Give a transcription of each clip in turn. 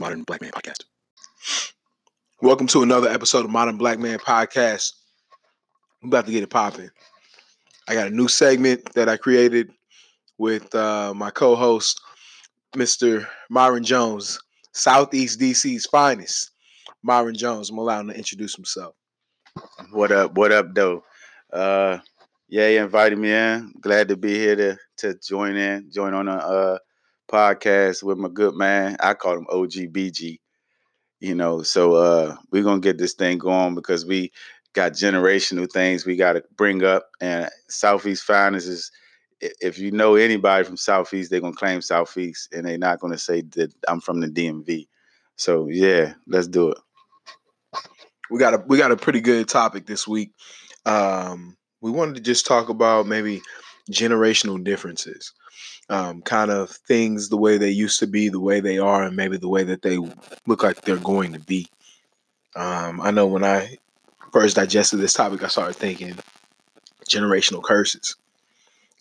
Modern Black Man Podcast. Welcome to another episode of Modern Black Man Podcast. I'm about to get it popping. I got a new segment that I created with uh, my co-host, Mr. Myron Jones, Southeast DC's finest. Myron Jones. I'm allowing him to introduce himself. What up? What up, though? Uh, yeah, you invited me in. Glad to be here to to join in, join on a uh, podcast with my good man. I call him OGBG. You know, so uh, we're gonna get this thing going because we got generational things we got to bring up, and Southeast Finest is. If you know anybody from Southeast, they're gonna claim Southeast, and they're not gonna say that I'm from the DMV. So yeah, let's do it. We got a we got a pretty good topic this week. Um, we wanted to just talk about maybe generational differences, um, kind of things the way they used to be, the way they are, and maybe the way that they look like they're going to be. Um, I know when I first digested this topic, I started thinking generational curses.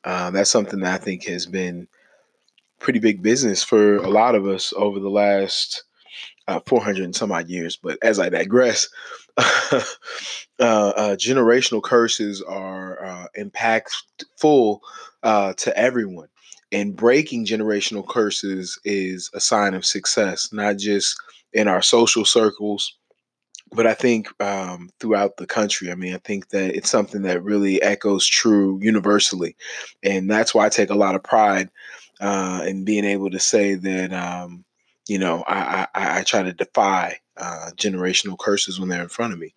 Uh, that's something that I think has been pretty big business for a lot of us over the last uh, 400 and some odd years. But as I digress, uh, uh, generational curses are uh, impactful uh, to everyone. And breaking generational curses is a sign of success, not just in our social circles, but I think um, throughout the country. I mean, I think that it's something that really echoes true universally. And that's why I take a lot of pride uh, in being able to say that. Um, you know, I, I, I try to defy uh, generational curses when they're in front of me.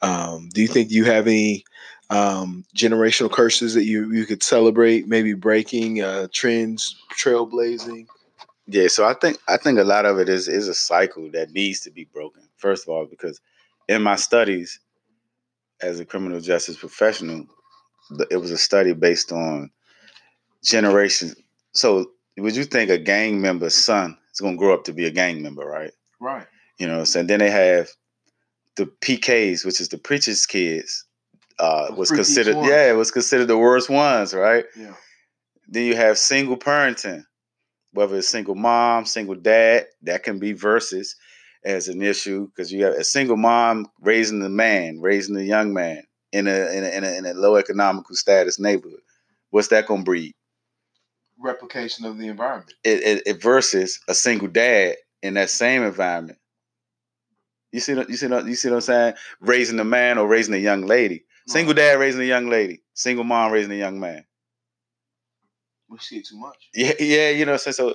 Um, do you think you have any um, generational curses that you, you could celebrate, maybe breaking uh, trends, trailblazing? Yeah, so I think I think a lot of it is is a cycle that needs to be broken. First of all, because in my studies as a criminal justice professional, it was a study based on generations. So, would you think a gang member's son is going to grow up to be a gang member, right? Right. You know, so then they have the PKs, which is the preacher's kids, uh, was considered yeah, it was considered the worst ones, right? Yeah. Then you have single parenting, whether it's single mom, single dad, that can be versus as an issue because you have a single mom raising the man, raising the young man in a in a, in a, in a low economical status neighborhood. What's that gonna breed? Replication of the environment. It, it, it versus a single dad in that same environment. You see, what- you see, you see what I'm saying? Raising a man or raising a young lady. Single dad raising a young lady. Single mom raising a young man. We see it too much. Yeah, yeah, you know. So, so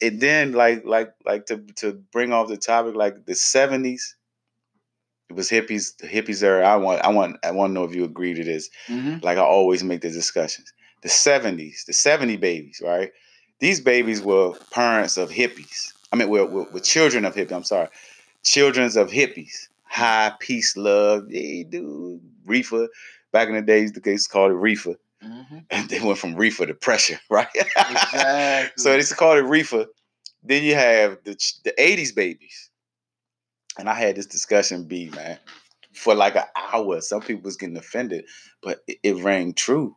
and then like, like, like to to bring off the topic, like the seventies, it was hippies, the hippies era. I want, I want, I want to know if you agree to this. Mm-hmm. Like I always make the discussions. The seventies, the seventy babies, right? These babies were parents of hippies. I mean, were, were, were children of hippies. I'm sorry, childrens of hippies. High peace, love. Hey, dude, reefer. Back in the days, the case called it reefer Mm-hmm. and they went from reefer to pressure, right? Exactly. so it's called it reefer. Then you have the the '80s babies, and I had this discussion, B man, for like an hour. Some people was getting offended, but it, it rang true.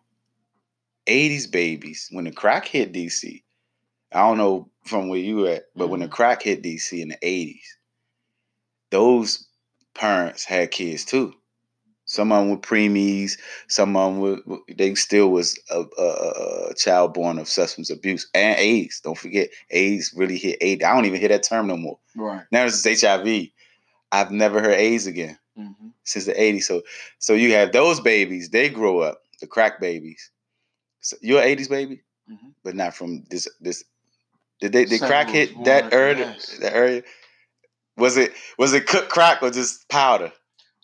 '80s babies, when the crack hit DC, I don't know from where you at, but when the crack hit DC in the '80s, those parents had kids too. Some of them were preemies. Some of them were, they still was a, a, a- child born of substance abuse and AIDS. Don't forget, AIDS really hit AIDS. I don't even hear that term no more. right. Now is HIV. I've never heard AIDS again Mm-hmm. since the 80s. So so you have those babies, they grow up, the crack babies. So you're an 80s baby, Mhm. but not from this this did they did crack hit that area yes. that area? Was it was it cooked crack or just powder?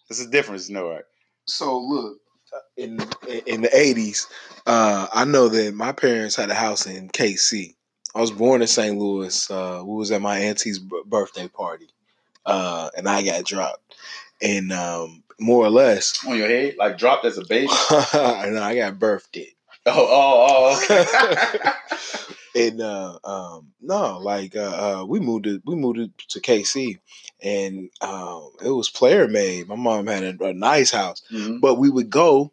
There's a difference, you know, right? So look, uh, in in the eighties, uh, I know that my parents had a house in KC. I was born in St. Louis. Uh, we was at my auntie's b- birthday party, uh, and I got dropped. And um, more or less, On your head, like dropped as a baby. and I got birthed it. Oh, oh, oh, okay. and uh, um, no, like uh, uh, we moved to we moved to KC, and um, it was player made. My mom had a, a nice house, Mhm. but we would go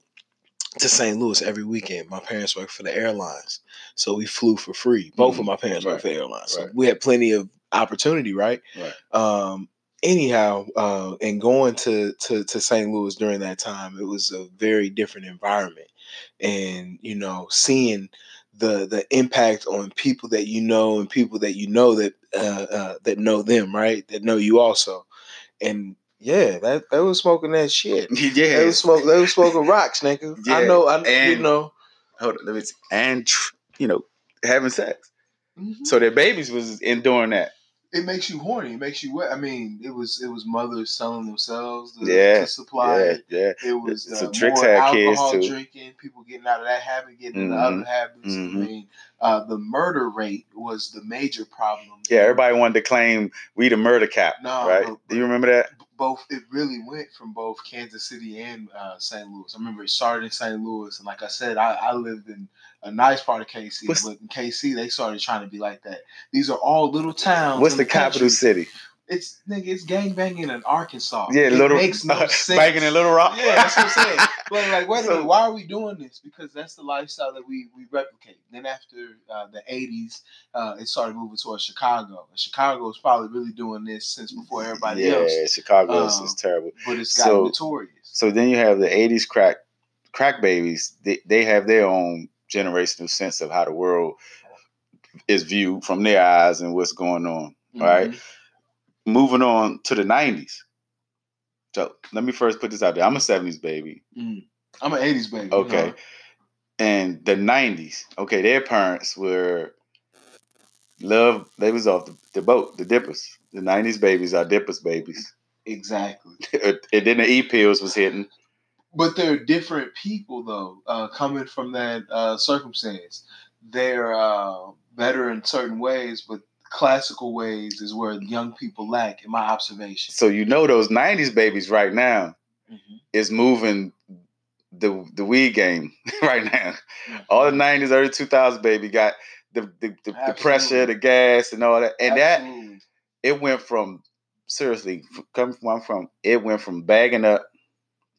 to St. Louis every weekend. My parents worked for the airlines, so we flew for free. Both of Mhm. my parents worked for airlines, so Right. we had plenty of opportunity, right? Right. Um, anyhow, uh, and going to, to to St. Louis during that time, it was a very different environment, and you know, seeing the the impact on people that you know and people that you know that uh, uh, that know them, right? That know you also, and yeah, that they was smoking that shit. yeah. They was smoking. They was smoking rocks, nigga. I know. I you know. Hold on, let me see. And you know, having sex. Mhm. So their babies was enduring that. It makes you horny. It makes you wet. I mean, it was it was mothers selling themselves to, Yeah, to supply Yeah, it. yeah. It was uh, more kids, alcohol drinking, people getting out of that habit, getting into Mhm, other habits. mhm. I mean, uh, the murder rate was the major problem. Yeah, everybody wanted to claim we the murder cap, No, right? but- Do you remember that? both it really went from both Kansas City and uh, St. Louis. I remember it started in St. Louis, and like I said, I, I lived in a nice part of KC, What's- but in KC they started trying to be like that. These are all little towns. What's in the capital city? It's nigga, it's gang banging in Arkansas. Yeah, it little makes no sense. banging in Little Rock. Yeah, that's what I'm saying. But like, wait a So- minute, why are we doing this? Because that's the lifestyle that we we replicate. Then after uh, the '80s, uh, it started moving towards Chicago. And Chicago is probably really doing this since before everybody yeah, else. Yeah, Chicago is, Um, is terrible. But it's got So- notorious. So then you have the '80s crack crack babies. They, they have their own generational sense of how the world is viewed from their eyes and what's going on. right. Mhm. Moving on to the '90s. So let me first put this out there. I'm a '70s baby. Mm. I'm an '80s baby. Okay. And the '90s. Okay, their parents were love. They was off the, the boat. The dippers. The '90s babies are dippers babies. Exactly. and then the E pills was hitting. But they're different people, though, uh, coming from that uh, circumstance. They're uh, better in certain ways, but classical ways is where young people lack, in my observation. So you know those '90s babies right now Mm-hmm. is moving the the weed game right now. All the '90s, early 2000s baby got the the, the, the pressure, the gas, and all that, and that it went from seriously coming from where I'm from. It went from bagging up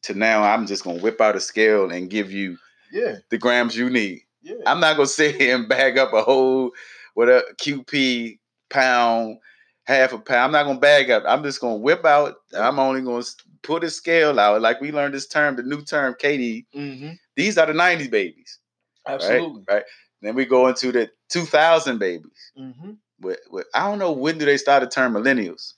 to now. I'm just gonna whip out a scale and give you yeah, the grams you need. yeah. I'm not gonna sit here and bag up a whole with a QP pound, half a pound. I'm not gonna bag up. I'm just gonna whip out. I'm only gonna put a scale out. Like we learned this term, the new term, KD. mm-hmm. These are the '90s babies, Absolutely. right? Right. Then we go into the 2000 babies. Mm-hmm. With, with, I don't know when do they start the term millennials.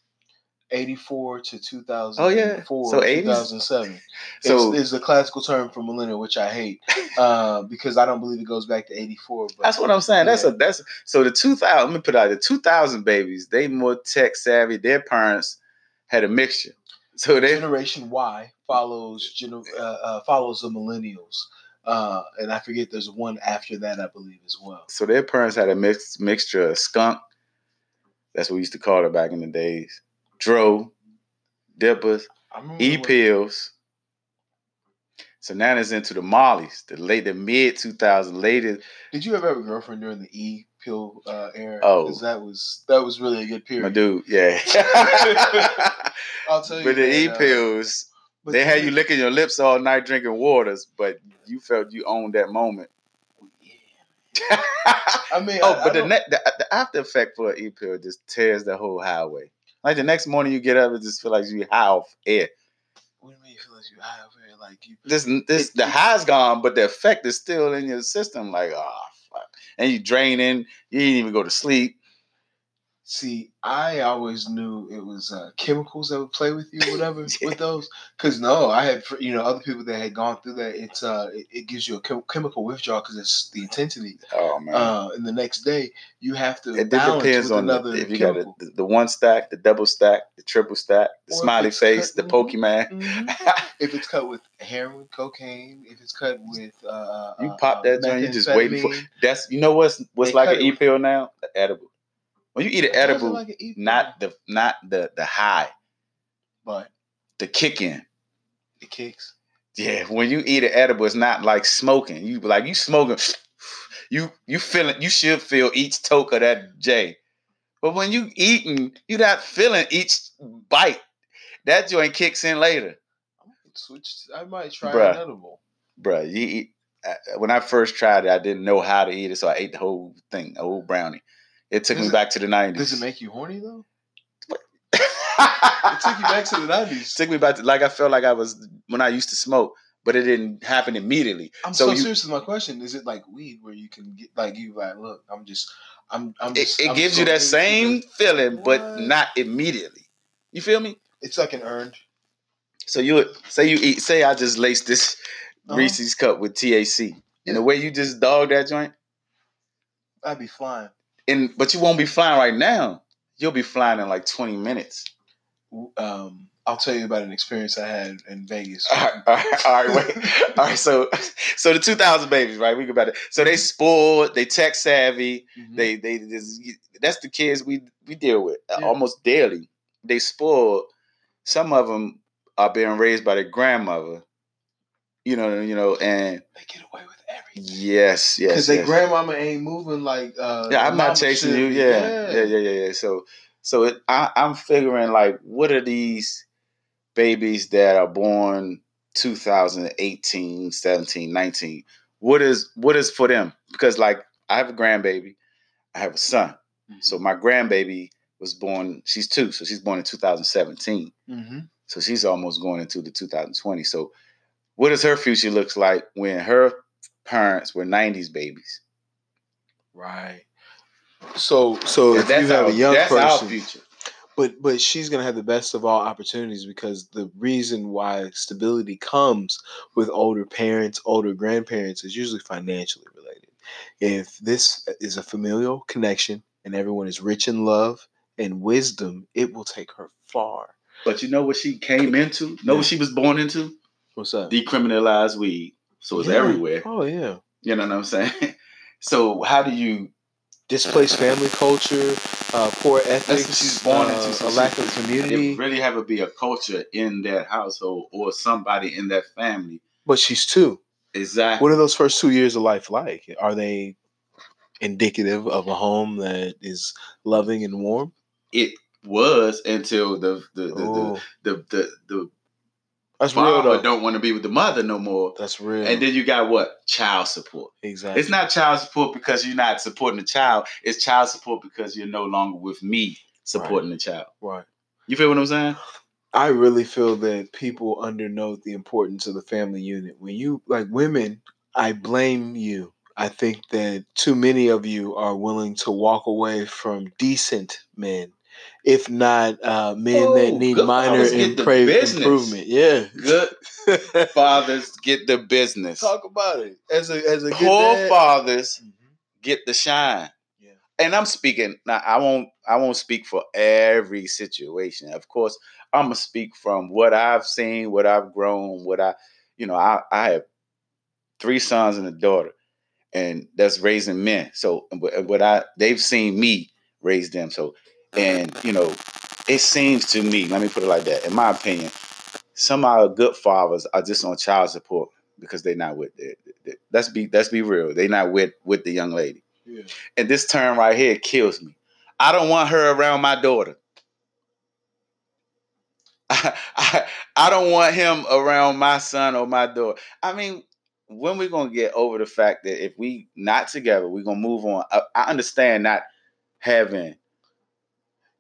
84 to 2004, Oh, yeah. So 80s? 2007 So is, the classical term for millennial, which I hate uh, because I don't believe it goes back to 84. But That's what I'm saying. That's a that's so the 2000. Let me put out the 2000 babies. They more tech savvy. Their parents had a mixture, so they Generation Y follows gener- uh, uh, follows the millennials, uh, and I forget there's one after that I believe as well. so their parents had a mix mixture of skunk. That's what we used to call it back in the days. Dro, dippers, E Pills. So now it's into the Mollies, the late, the mid 2000s, latest. Did you ever have a girlfriend during the E pill uh, era? Oh. 'Cause that was that was really a good period. My dude, yeah. I'll tell you. but the e uh, pills, but they had you licking your lips all night drinking waters, but you felt you owned that moment. Yeah. I mean, oh, I- I but the, don't- ne- the the after effect for an e pill just tears the whole highway. Like the next morning you get up, it just feel like you high off air. What do you mean feel like you high over here? Like you This this the high's gone, but the effect is still in your system. Like oh fuck, and you draining. You didn't even go to sleep. See, I always knew it was uh, chemicals that would play with you, whatever, with those. Because no, I had you know other people that had gone through that. It's uh, it, it gives you a chem- chemical withdrawal because it's the intensity. Oh man, Uh, and the next day you have to it, depends with on the, another if you got chemical. the, the one stack, the double stack, the triple stack, the Or smiley face, cut- the. Pokemon. Mhm. if it's cut with heroin, cocaine, if it's cut with uh, You uh, pop uh, that joint, you're just waiting for- That's you know what's what's like an e pill now? The edible. When you eat an edible, like not the not the the high, but the kick in. it kicks. Yeah, when you eat an edible, it's not like smoking. You like you smoking. You you feeling you should feel each toke of that J. But when you eating, you're not feeling each bite. That joint kicks in later. I might switch. I might try Bruh. an edible. Bruh, you eat uh, when I first tried it, I didn't know how to eat it, so I ate the whole thing, a whole brownie. It took Does me it- back to the nineties. Does it make you horny though? It took you back to the nineties. took me back to like I felt like I was when I used to smoke, but it didn't happen immediately. I'm so so, you- serious with my question. Is it like weed where you can get like you like look? I'm just I'm I'm It, just. it I'm gives you that same feeling, but not immediately. You feel me? It's like an earned. So you would say you eat. Say I just laced this Uh-huh. Reese's cup with THC, and the way you just dog that joint, I'd be flying. And but you won't be flying right now. You'll be flying in like twenty minutes. Um, I'll tell you about an experience I had in Vegas. All right, all right, all right, wait. All right, so so the 2000 babies, right? We go about it. So they spoiled, they tech savvy, Mhm. they they just, that's the kids we we deal with uh, Yeah. almost daily. They spoiled. Some of them are being raised by their grandmother. You know, you know, and they get away with everything yes, yes, because their yes. grandmama ain't moving like. Uh, yeah, I'm not chasing should. you. Yeah, yeah, yeah, yeah, yeah. So, so it, I, I'm figuring like, what are these babies that are born 2018, 17, 19? What is what is for them? Because like, I have a grandbaby, I have a son. So my grandbaby was born. She's two, so she's born in 2017. Mm-hmm. So she's almost going into the 2020. So, what does her future looks like when her parents were 90s babies? Right. So so if you have our, a young that's our person, future. but but she's gonna have the best of all opportunities because the reason why stability comes with older parents, older grandparents is usually financially related. If this is a familial connection and everyone is rich in love and wisdom, it will take her far. But you know what she came into? Know Yeah. what she was born into? What's up? Decriminalized weed. So it's Yeah. everywhere. Oh yeah. You know what I'm saying? So how do you displace family culture, uh, poor ethics, she's born uh, into. So a lack of community. It really have to be a culture in that household or somebody in that family. But she's two. Exactly. What are those first two years of life like? Are they indicative of a home that is loving and warm? it was until the the the Oh, the, the, the, the that's real father though. don't want to be with the mother no more. That's real. And then you got what? Child support. exactly. It's not child support because you're not supporting the child. It's child support because you're no longer with me supporting the child. right. You feel what I'm saying? I really feel that people undernote the importance of the family unit. When you like women, I blame you. I think that too many of you are willing to walk away from decent men, if not uh, men that Oh, need minor impra- improvement. Yeah, Good fathers get the business. Talk about it as a as a good Poor fathers Mhm. get the shine. Yeah. And I'm speaking now. I won't. I won't speak for every situation. Of course, I'm gonna speak from what I've seen, what I've grown, what I, you know, I I have three sons and a daughter, and that's raising men. So, what I they've seen me raise them. So, and you know, it seems to me. Let me put it like that. In my opinion, some of our good fathers are just on child support because they're not with. Their- let's be let's be real. They're not with with the young lady. Yeah. And this term right here kills me. I don't want her around my daughter. I, I, I don't want him around my son or my daughter. I mean, when we gonna get over the fact that if we not together, we're gonna move on. I, I understand not having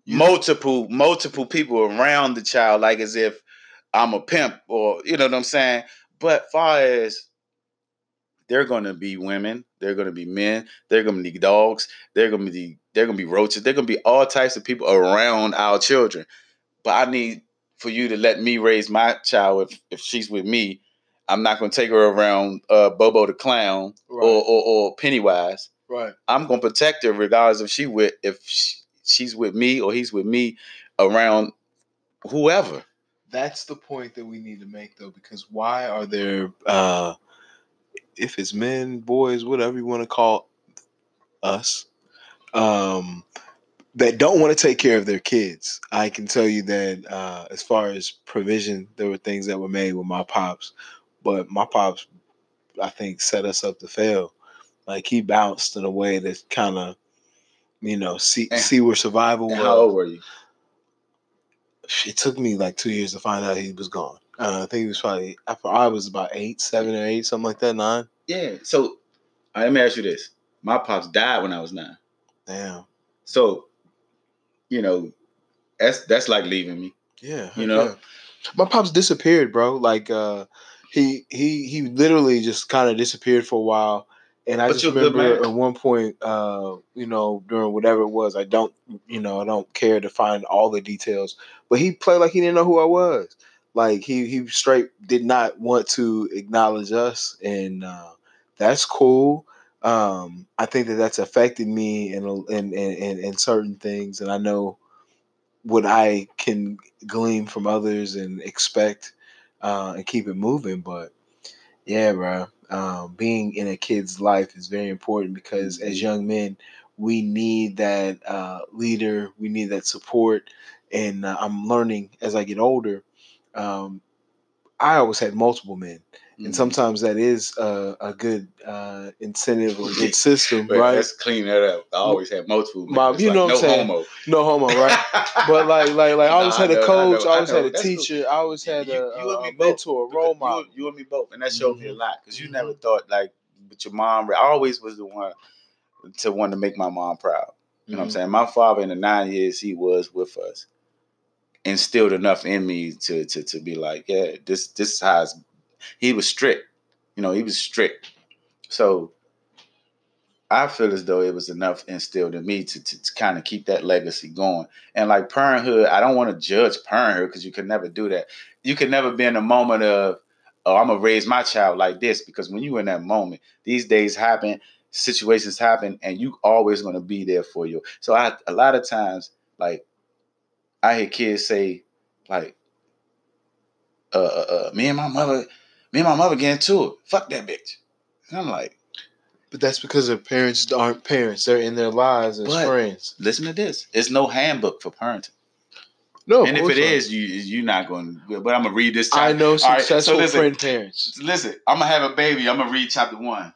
Multiple multiple people around the child, like as if I'm a pimp or you know what I'm saying. But far as they're gonna be women, they're gonna be men, they're gonna be dogs, they're gonna be they're gonna be roaches, they're gonna be all types of people around our children. But I need for you to let me raise my child if, if she's with me. I'm not gonna take her around uh, Bobo the clown Right. or, or or Pennywise. right. I'm gonna protect her regardless if she with if she, she's with me or he's with me around whoever. That's the point that we need to make though, because why are there uh if it's men, boys, whatever you want to call us, um that don't want to take care of their kids. I can tell you that uh as far as provision, there were things that were made with my pops, but my pops I think set us up to fail. Like he bounced in a way that kind of you know, see And- see where survival was how old were you? it took me like two years to find out he was gone. Uh, I think he was probably I, I was about eight, seven or eight, something like that. Nine. Yeah. So uh, let me ask you this: My pops died when I was nine. Damn. So, you know, that's that's like leaving me. Yeah, You know? yeah. my pops disappeared, bro. Like uh, he he he literally just kind of disappeared for a while. And I But just you're a good remember at one point, uh, you know, during whatever it was, I don't, you know, I don't care to find all the details. But he played like he didn't know who I was. Like he he straight did not want to acknowledge us, and uh, that's cool. Um, I think that that's affected me in a- in, in in in certain things, and I know what I can glean from others and expect uh, and keep it moving. But yeah, bro, um, being in a kid's life is very important because as young men, we need that uh, leader, we need that support, and uh, I'm learning as I get older. Um, I always had multiple men, Mm-hmm. and sometimes that is uh, a good uh, incentive or a good system, right? let's clean that up. I always had multiple. It's you like know what no I'm saying. homo. No homo, right? But like, like, like, I always had I a know, I coach. know, I I always know. had a That's cool. teacher. I always had you, a, you and a, me a both. mentor, a role you, model. You and me both, and that showed me a Mhm. lot. Because you never Mhm. thought like, but your mom. I always was the one to want to make my mom proud. You know what I'm Mhm. saying? My father, in the nine years he was with us, instilled enough in me to to to be like, yeah, this this is how it's, he was strict. You know, he was strict. So I feel as though it was enough instilled in me to, to, to kind of keep that legacy going. And like parenthood, I don't want to judge parenthood because you can never do that. You can never be in a moment of, oh, I'm gonna raise my child like this because when you're in that moment, these days happen, situations happen, and you always gonna be there for you. So I a lot of times, like I hear kids say, like, uh, uh, uh me and my mother, me and my mother get into it. Fuck that bitch. And I'm like, But that's because their parents aren't parents; they're in their lives as friends. listen to this. It's no handbook for parenting. No, and if it not. is, you you're not going. to But I'm gonna read this. I Chapter. know All right, so successful listen. friend parents. Listen, I'm gonna have a baby. I'm gonna read chapter one.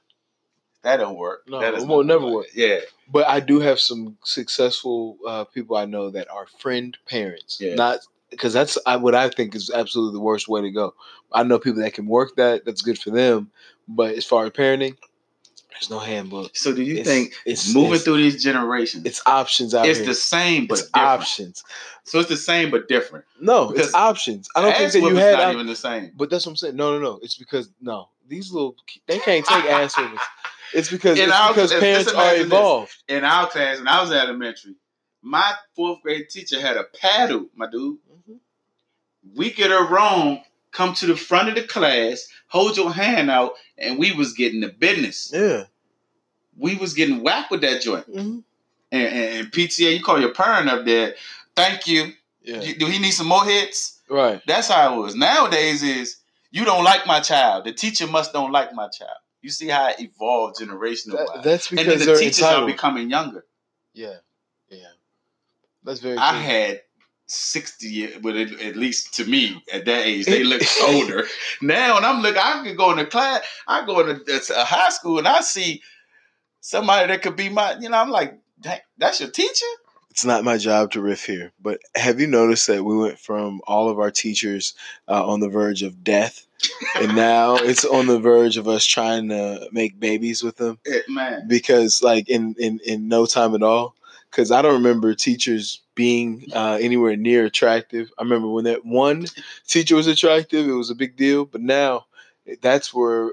That don't work. No, that it not never like work. Yeah, But I do have some successful uh, people I know that are friend parents. Yeah. Not because that's I, what I think is absolutely the worst way to go. I know people that can work that. That's good for them. But as far as parenting, there's no handbook. So do you It's- think it's moving it's, through these generations, it's options out it's here. the same but it's options. So it's the same but different. No, Because it's options. I don't think that you had. not op- even the same. but that's what I'm saying. No, no, no. It's because no, these little they can't take ass. It's because In it's our- because parents are imagine this. In our class, when I was elementary, my fourth grade teacher had a paddle, my dude. we get her wrong, come to the front of the class, hold your hand out, and we was getting the business. Yeah. We was getting whacked with that joint. Mhm. And, and, and PTA, you call your parent up there, thank you. Yeah. You- Do he need some more hits? Right. That's how it was. Nowadays is you don't like my child. The teacher must don't like my child. You see how it evolved generational That- that's And then because the teachers are becoming younger. Yeah. That's very. I true. had 60 but at, at least to me at that age, they look older. Now, and I'm looking, I could go in into class, I go into a high school and I see somebody that could be my, you know, I'm like, "Dang, that's your teacher? it's not my job to riff here, but have you noticed that we went from all of our teachers uh, on the verge of death, and now it's on the verge of us trying to make babies with them? Eh, man. Because like in in in no time at all. Because I don't remember teachers being uh, anywhere near attractive. I remember when that one teacher was attractive, it was a big deal. But now that's where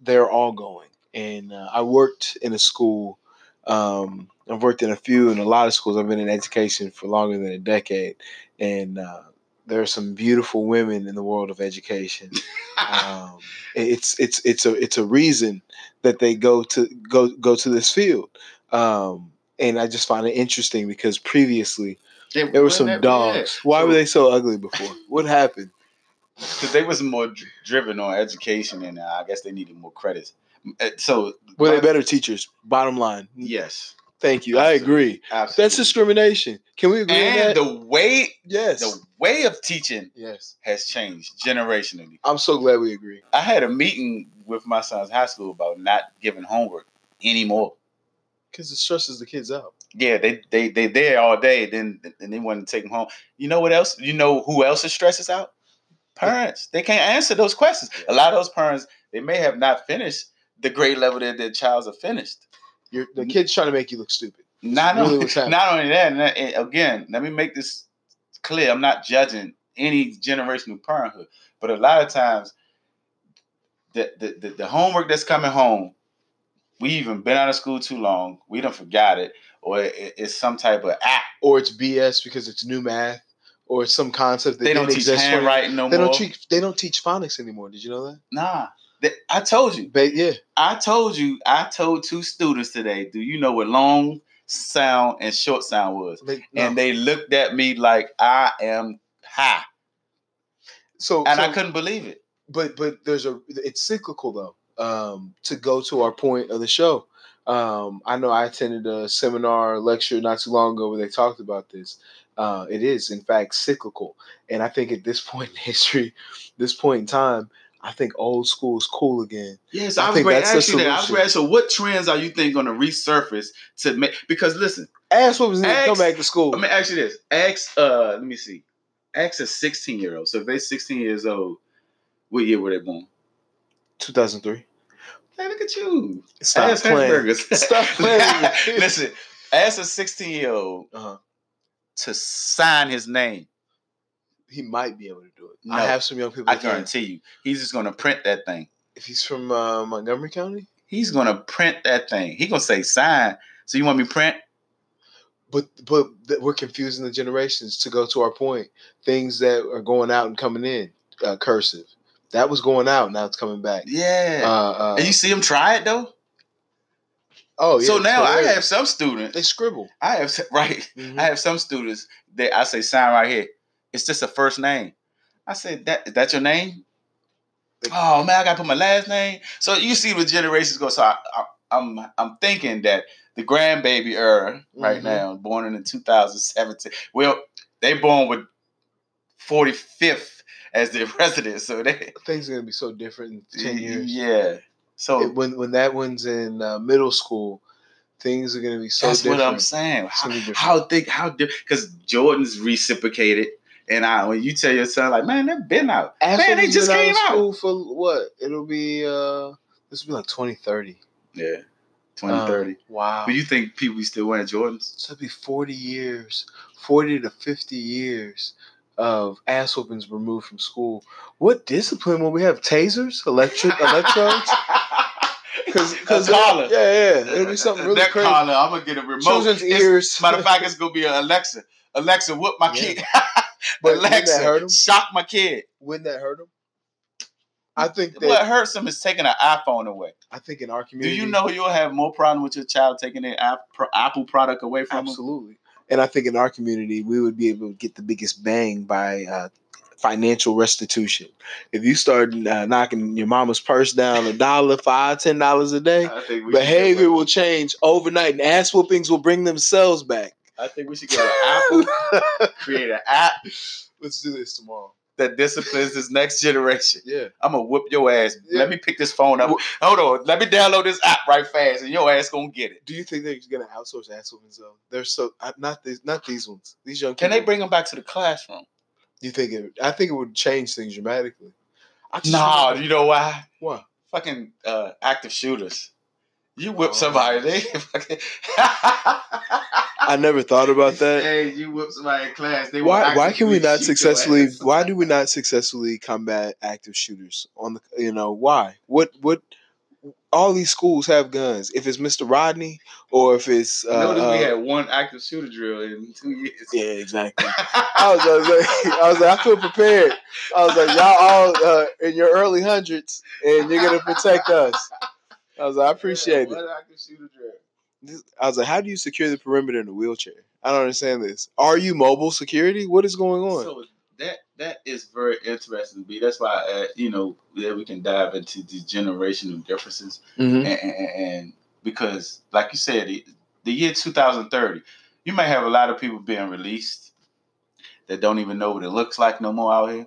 they're all going. And uh, I worked in a school. Um, I've worked in a few and a lot of schools. I've been in education for longer than a decade, and uh, there are some beautiful women in the world of education. Um, it's it's it's a it's a reason that they go to go go to this field, um, and I just find it interesting because previously there were some dogs. Why were they so ugly before? What happened? Because they was more dr- driven on education and uh, I guess they needed more credits. Uh, So, Were they better teachers? Bottom line. Yes. Thank you. I agree. Absolutely. That's discrimination. Can we agree on And that? the way yes. the way of teaching yes. has changed generationally. I'm so glad we agree. I had a meeting with my son's high school about not giving homework anymore. Because it stresses the kids out. Yeah, they they they there all day, then and they want to take them home. You know what else? You know who else is stresses out? Parents. They can't answer those questions. A lot of those parents, they may have not finished the grade level that their child's are finished. The kid's trying to make you look stupid. Not really only, not only that, and again, let me make this clear. I'm not judging any generational parenthood, but a lot of times, the the, the, the homework that's coming home, we even been out of school too long. We don't forgot it, or it, it's some type of app. or it's BS because it's new math, or it's some concept that They don't teach exist 20 handwriting no They more. don't teach. They don't teach phonics anymore. Did you know that? Nah, They- I told you. Ba- yeah. I told you. I told two students today. Do you know what long sound and short sound was? They, no. And they looked at me like I am high, so, and so I couldn't believe it. but but there's a it's cyclical though. Um, to go to our point of the show, um, I know I attended a seminar lecture not too long ago where they talked about this. Uh, it is in fact cyclical, and I think at this point in history, this point in time, I think old school is cool again. Yes, I I, was think going to that's the ask you that. I was to ask you, what trends are you think going to resurface to make? Because listen, ask what was to come back to school. let me ask you this: ask, uh, let me see, ask a sixteen year old. So if they're sixteen years old, what year were they born? 2003. Hey, look at you. Stop ask playing. hamburgers. Stop playing. listen, ask a sixteen year old Uh-huh. to sign his name. He might be able to do it. No. I have some young people. I that can. guarantee you, he's just going to print that thing. If he's from uh, Montgomery County, He's going to print that thing. He going to say sign. So you want me to print? but but we're confusing the generations. To go to our point, things that are going out and coming in, uh, cursive. That was going out. Now it's coming back. Yeah. Uh, uh, and you see them try it though. oh yeah. so now I have some students. they scribble. I have right. Mhm. I have some students that I say sign right here. It's just a first name. I said that is that your name? Oh man, I gotta put my last name. So you see where generations go. So I, I, I'm I'm thinking that the grandbaby era right Mhm. now, born in 2017. Well, they born with 45th as their president. so they Things are gonna be so different in ten years. Yeah. So It- when when that one's in uh, middle school, things are gonna be so that's different. what I'm saying. How, different. how think how because Jordan's reciprocated, and I when you tell your son like, man, they've been out. After Man, they just came out. school for what? It'll be uh this will be like twenty thirty. Yeah, 2030. Um, wow. Do you think people still wearing Jordans? So it'd be 40 years, 40 to 50 years of ass whoopings removed from school. What discipline will we have? Tasers? Electric electrodes? Because That's collar. yeah, yeah, it'll be something really that crazy. collar, I'm gonna get a remote. Children's It's- ears. Matter of fact, it's gonna be an Alexa. Alexa, whoop my Yeah. kid. But wouldn't that hurt Alexa, shock my kid. Wouldn't that hurt them? I think that What hurts them is taking an iPhone away. I think in our community, Do you know you'll have more problem with your child taking their Apple product away from them? And I think in our community, we would be able to get the biggest bang by uh, financial restitution. If you start uh, knocking your mama's purse down a dollar, five, ten dollars a day, I think we should behavior will change overnight, and ass whoopings will bring themselves back. I think we should get an Apple, create an app Let's do this tomorrow. That disciplines this next generation. Yeah. I'm gonna whoop your ass. Yeah. Let me pick this phone up. Hold on. Let me download this app right fast, and your ass gonna get it. Do you think they're gonna outsource ass whoopings though? They're so not these not these ones. These young Can they bring them back to the classroom? You think it? I think it would change things dramatically. No, you know why? What? Fucking uh, active shooters. You whip Oh. somebody, they fucking. I never thought about that. Hey, you whip somebody in class. They Why? Why can we not successfully? Why do we not successfully combat active shooters on the? You know why? What? What? All these schools have guns. If it's Mr. Rodney or if it's uh, I noticed we uh, had one active shooter drill in two years. yeah, exactly. I was, I was like, I was like, I feel prepared. I was like, y'all all uh, in your early hundreds, and you're gonna protect us. I was like, I appreciate it. One active shooter drill. This- I was like, how do you secure the perimeter in a wheelchair? I don't understand this. Are you mobile security? What is going on? So that that is very interesting to me. That's why uh, you know yeah, we can dive into the generational differences, Mhm. and, and, and because like you said, the, the year 2030, you may have a lot of people being released that don't even know what it looks like no more out here.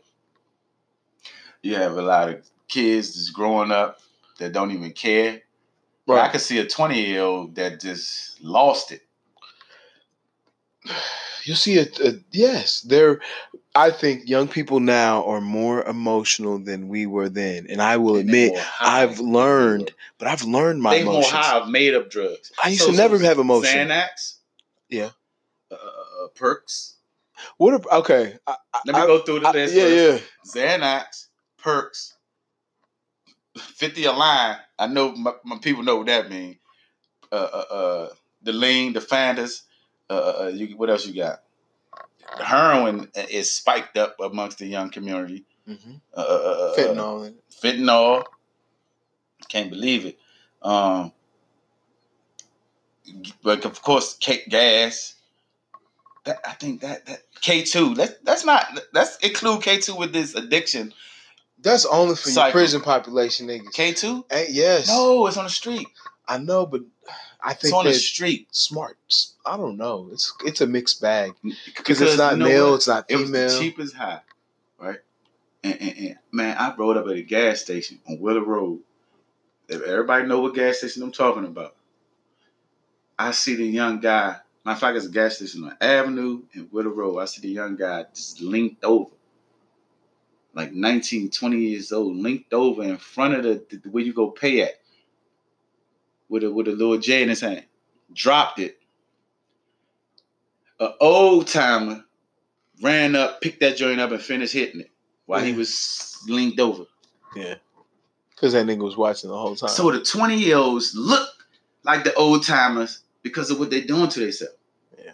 You have a lot of kids that's growing up that don't even care. But I could see a 20 year old that just lost it. You see it. Uh, yes, they're. I think young people now are more emotional than we were then, and I will And admit. I've learned, but I've learned my they more emotions. high of made up drugs. I used So- to never so have emotion. Xanax, Yeah. Uh, uh, perks. What? If, okay. I, Let me I- go through the I- list. yeah, first. yeah. Xanax, perks, 50 a line. I know my, my people know what that means. Uh, uh, uh, the lean, the Fandas. Uh, uh, uh, you, what else you got? Heroin is spiked up amongst the young community. hmm Uh, uh, uh, Fentanyl. fentanyl. Can't believe it. Um, but of course, K- gas. That, I think that that K two. That that's not. Let's include K two with this addiction. That's only for your prison population niggas. K two. Yes. No, it's on the street. I know, but I think It's on the street smart. I don't know. It's it's a mixed bag because it's not you know male, what? it's not It was female. the cheapest high, right? And, and, and man, I rode up at a gas station on Willow Road. If everybody know what gas station I'm talking about, I see the young guy. Matter of fact, it's a gas station on Avenue and Willow Road. I see the young guy just linked over, like 19, 20 years old, linked over in front of the, the where you go pay at, with a with a little J in his hand. Dropped it. A old timer ran up, picked that joint up, and finished hitting it while he was linked over. yeah, because that nigga was watching the whole time. So the 20 year olds look like the old timers because of what they're doing to themselves. Yeah.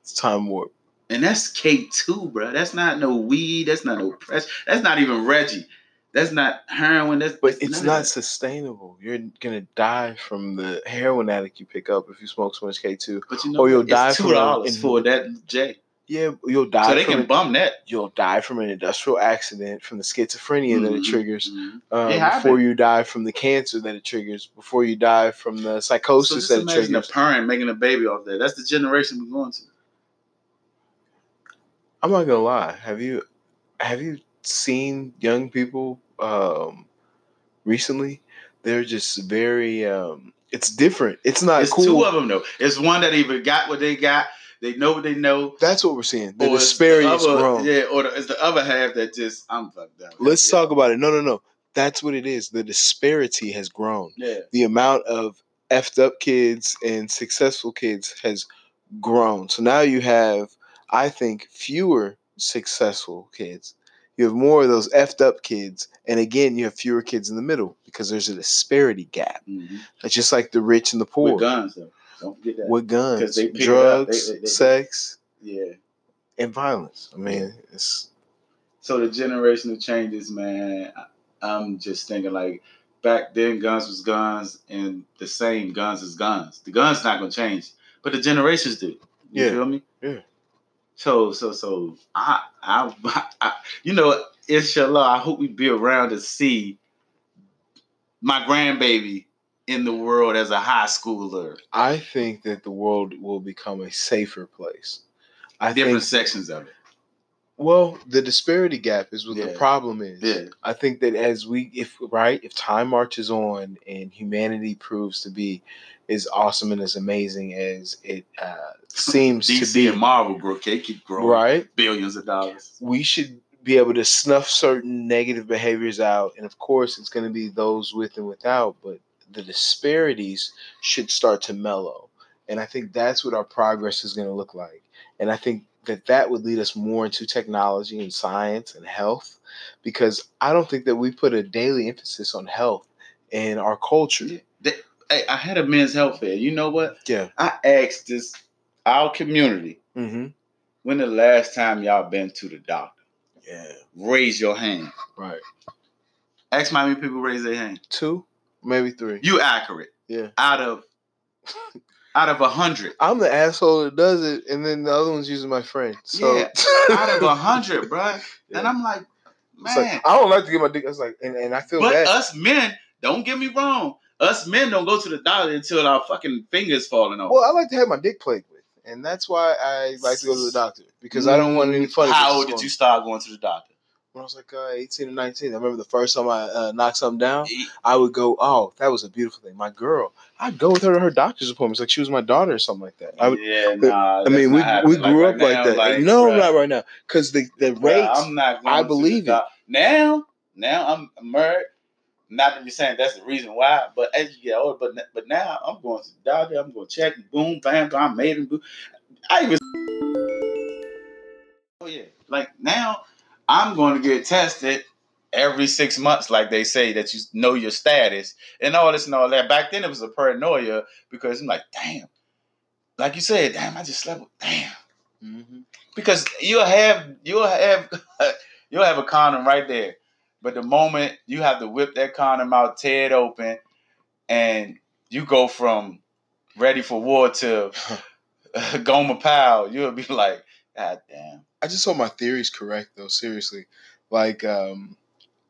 It's time warp. And that's K2, bro. That's not no weed. That's not no press. That's not even Reggie. That's not heroin. That's But it's not sustainable. You're gonna die from the heroin addict you pick up if you smoke so much K two. But you know, or you'll die from two dollars for that J. Yeah, you'll die. So they can bum that. You'll die from an industrial accident, from the schizophrenia that it Mhm, triggers, mhm. um, It before you die from the cancer that it triggers, before you die from the So psychosis just that it imagine a parent making a baby off that. That's the generation we're going to. I'm not gonna lie. Have you have you seen young people um, recently? They're just very. Um, it's different. It's not It's cool. two of them though. It's one that even got what they got. They know what they know. That's what we're seeing. The or disparity is other- grown. Yeah, or the, it's the other half that just I'm fucked up. Let's yeah. talk about it. No, no, no. That's what it is. The disparity has grown. Yeah, The amount of effed up kids and successful kids has grown. So now you have, I think, fewer successful kids. You have more of those effed up kids, and again, you have fewer kids in the middle because there's a disparity gap. Mhm. It's just like the rich and the poor with guns though. Don't forget that. with guns, 'Cause they pick it up. drugs, They- they- they- sex, yeah. and violence. I mean, it's So the generational changes, man. I'm just thinking like back then, guns was guns, and the same guns is guns. The guns not gonna change, but the generations do. You Yeah. feel me? Yeah. So so so I I, I you know inshallah I hope we be around to see my grandbaby in the world as a high schooler. I think that the world will become a safer place. I Different think sections of it. Well, the disparity gap is what the problem is. Yeah. I think that as we, if right, if time marches on and humanity proves to be as awesome and as amazing as it uh, seems to DC be, and Marvel grow they keep growing right, billions of dollars. we should be able to snuff certain negative behaviors out, and of course, it's going to be those with and without, but the disparities should start to mellow, and I think that's what our progress is going to look like, and I think that that would lead us more into technology and science and health because I don't think that we put a daily emphasis on health in our culture. Yeah. They- hey, I had a men's health fair. You know what? Yeah. I asked this our community Mm-hmm. when the last time y'all been to the doctor. Yeah. Raise your hand. Right. Ask how many people raise their hand. Two, maybe three. You accurate. Yeah. Out of out of a hundred. I'm the asshole that does it, and then the other one's using my friend. So Yeah. Out of a hundred, bruh. And I'm like, It's man. like I don't like to get my dick. It's like, and, and I feel but bad. us men, don't get me wrong. Us men don't go to the doctor until our fucking fingers falling off. well, I like to have my dick played with, and that's why I like to go to the doctor because I don't want any funny. How old did you start going to the doctor? When I was like uh, 18 or 19, I remember the first time I uh, knocked something down. I would go, "Oh, that was a beautiful thing." My girl, I'd go with her to her doctor's appointments like she was my daughter or something like that. I, would, yeah, nah. I mean, we we grew up like that. no, bruh, not right now, because the the bruh, rates. I'm not. Going I believe it. doc- Now, now I'm married. Not to be saying that's the reason why, but as you get older, but but now I'm going to the doctor, I'm going to check, boom, bam, bam, I made him. Boom. I even. Oh yeah, like now I'm going to get tested every six months, like they say that you know your status and all this and all that. Back then it was a paranoia because I'm like, damn, like you said, damn, I just slept. With, damn, mm-hmm. because you'll have you'll have you'll have a condom right there, but the moment you have to whip that condom out, tear it open, and you go from ready for war to Gomer Pyle, you'll be like, God damn. I just hope my theory is correct though. Seriously, like um,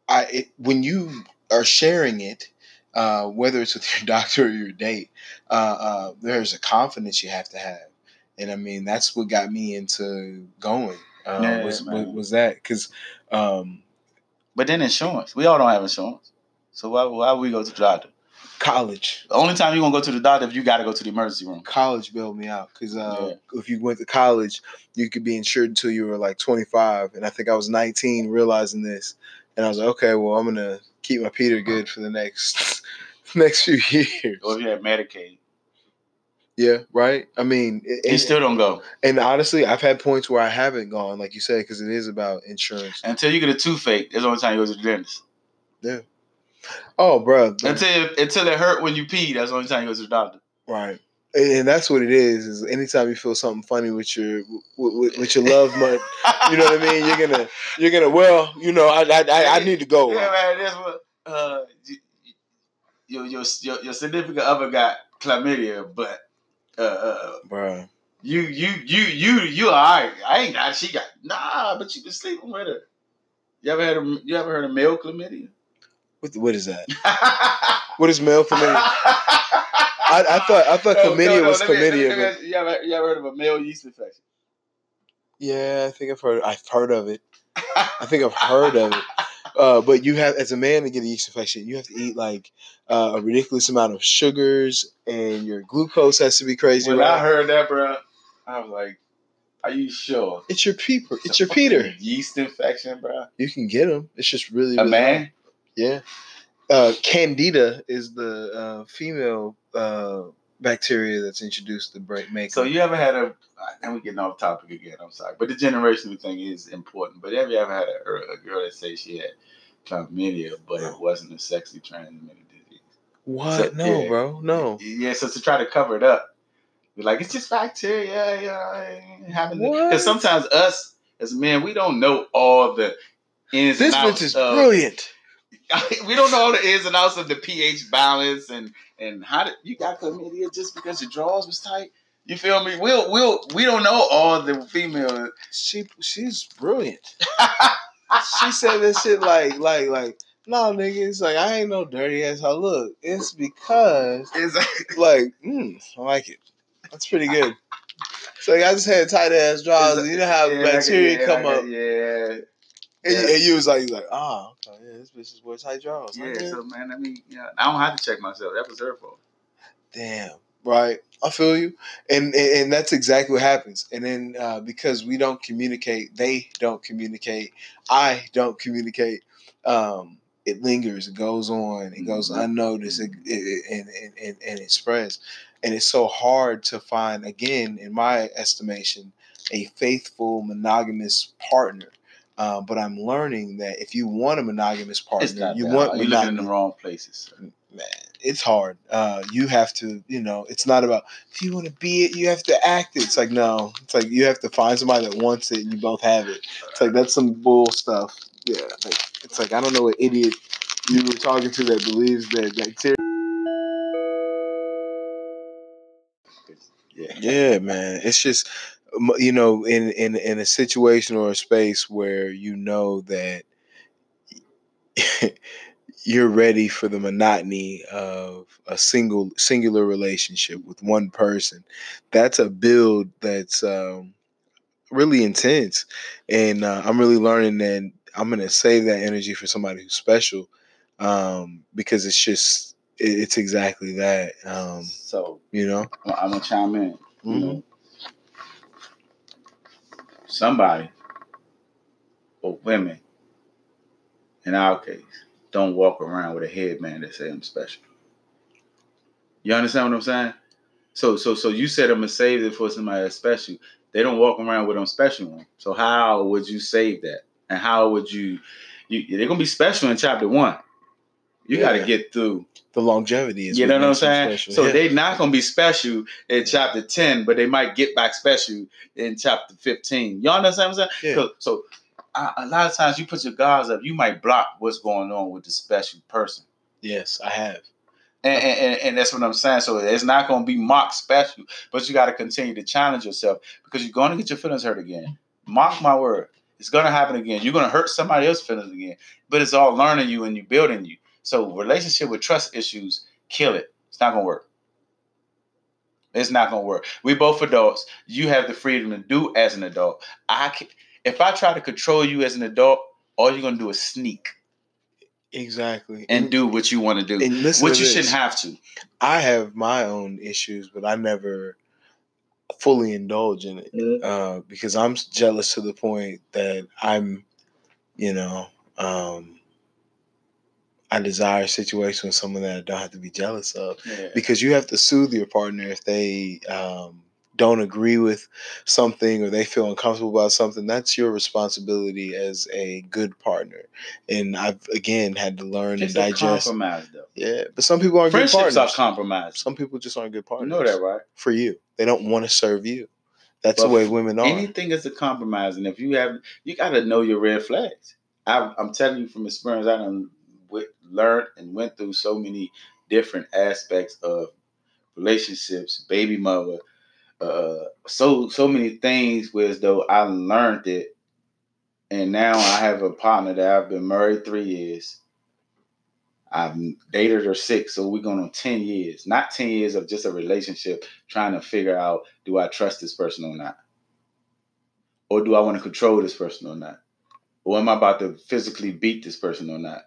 I it, when you are sharing it, uh, whether it's with your doctor or your date, uh, uh, there's a confidence you have to have, and I mean that's what got me into going. Uh, yeah, was, was, was that because? Um, but then insurance, we all don't have insurance, so why why we go to the doctor? College. The only time you gonna go to the doctor if you got to go to the emergency room. College bailed me out because uh, yeah. if you went to college, you could be insured until you were like 25, and I think I was 19 realizing this, and I was like, okay, well I'm gonna keep my Peter good for the next next few years. Or if you have Medicaid. Yeah, right. I mean, you still don't go. And honestly, I've had points where I haven't gone, like you said, because it is about insurance. Until you get a toothache, that's the only time you go to the dentist. Yeah. Oh, bro. Until until it hurt when you pee, that's the only time you go to the doctor. Right. And that's what it is. Is anytime you feel something funny with your with, with your loved one, you know what I mean. You're gonna you're gonna well, you know, I I, I need to go. Yeah, man. That's what uh, your your your, your significant other got chlamydia, but uh, uh bro, you you you you you all right. I ain't got. She got nah, but you been sleeping with her. You ever had a you ever heard of male chlamydia? What what is that? what is male chlamydia? I, I, thought I thought no, chlamydia no, no, was chlamydia. Me, but... you, ever, you ever heard of a male yeast infection? Yeah, I think I've heard. I've heard of it. I think I've heard of it. Uh, but you have, as a man, to get a yeast infection, you have to eat like uh, a ridiculous amount of sugars, and your glucose has to be crazy. When right? I heard that, bro, I was like, "Are you sure?" It's your peeper. It's, it's your Peter. Yeast infection, bro. You can get them. It's just really, really a man. Hard. Yeah. Uh, Candida is the uh, female uh, bacteria that's introduced to break makeup. So you ever had a? Uh, and we're getting off topic again. I'm sorry, but the generational thing is important. But have you ever had a, a girl that say she had chlamydia, but it wasn't a sexually transmitted disease? What? So, no, yeah, bro. No. Yeah. So to try to cover it up, you're like, it's just bacteria. Yeah, because sometimes us as men, we don't know all the ins. This bitch is of, brilliant. we don't know all the ins and outs of the pH balance and and how did you got chlamydia just because your drawers was tight? You feel me? We'll we'll we don't know all the female. She she's brilliant. she said this shit like like like no nigga. It's like I ain't no dirty ass. How look? It's because it's like mm, I like it. That's pretty good. So like, I just had tight ass drawers. You know how yeah, bacteria yeah, come up. Yeah. And, yeah. you, and, you, was like, like, oh, okay, yeah, this bitch is wear tight drawers. Yeah, so man, I mean, yeah, I don't have to check myself. That was her fault. Damn, right? I feel you, and and, and that's exactly what happens. And then uh, because we don't communicate, they don't communicate. I don't communicate. Um, it lingers. It goes on. It goes mm-hmm. unnoticed. It, it, and, and, and it spreads. And it's so hard to find, again, in my estimation, a faithful monogamous partner uh, but I'm learning that if you want a monogamous partner, you bad. want you looking in the wrong places. Sir. Man, it's hard. Uh, you have to, you know, it's not about if you want to be it, you have to act it. It's like no, it's like you have to find somebody that wants it, and you both have it. It's like that's some bull stuff. Yeah, like, it's like I don't know what idiot you were talking to that believes that bacteria. Yeah. yeah, man. It's just you know, in in in a situation or a space where you know that you're ready for the monotony of a single singular relationship with one person, that's a build that's um, really intense, and uh, I'm really learning that I'm gonna save that energy for somebody who's special um, because it's just it's exactly that. Um, so you know, I'm gonna chime in. Mm-hmm. You know, somebody or women, in our case, don't walk around with a headband that say I'm special. You understand what I'm saying? So so so you said I'm gonna save it for somebody that's special. They don't walk around with them special on. So how would you save that? And how would you, you they're gonna be special in chapter one. You Yeah. gotta get through. The longevity is You know what I'm saying? special. So Yeah. they're not gonna be special in chapter 10, but they might get back special in chapter 15. Y'all understand what I'm saying? Yeah. So, uh, a lot of times you put your guards up, you might block what's going on with the special person. yes, I have. And, and, and- that's what I'm saying. So it's not going to be mock special, but you got to continue to challenge yourself because you're going to get your feelings hurt again. Mark my word. It's going to happen again. You're going to hurt somebody else's feelings again, but it's all learning you and you building you. So relationship with trust issues, kill it. It's not going to work. It's not going to work. We both adults. You have the freedom to do as an adult. I can, if I try to control you as an adult, all you're going to do is sneak Exactly. and do what you want to do, and listen which to you this. shouldn't have to. I have my own issues, but I never fully indulge in it uh, because I'm jealous to the point that I'm, you know, um, I desire a situation with someone that I don't have to be jealous of Yeah. because you have to soothe your partner if they um, don't agree with something or they feel uncomfortable about something. That's your responsibility as a good partner. And I've again had to learn It's and digest. compromise, though. Yeah, but some people aren't good Friendships are partners. compromised. Some people just aren't good partners. You know that, right? For you, they don't want to serve you. That's But the way women are. Anything is a compromise, and if you have, you got to know your red flags. I, I'm telling you from experience, I done learned and went through so many different aspects of relationships, baby mother, uh, so so many things. Where as though I learned it, and now I have a partner that I've been married three years. I've dated her six, so we're going on 10 years. Not 10 years of just a relationship trying to figure out do I trust this person or not? Or do I want to control this person or not? Or am I about to physically beat this person or not?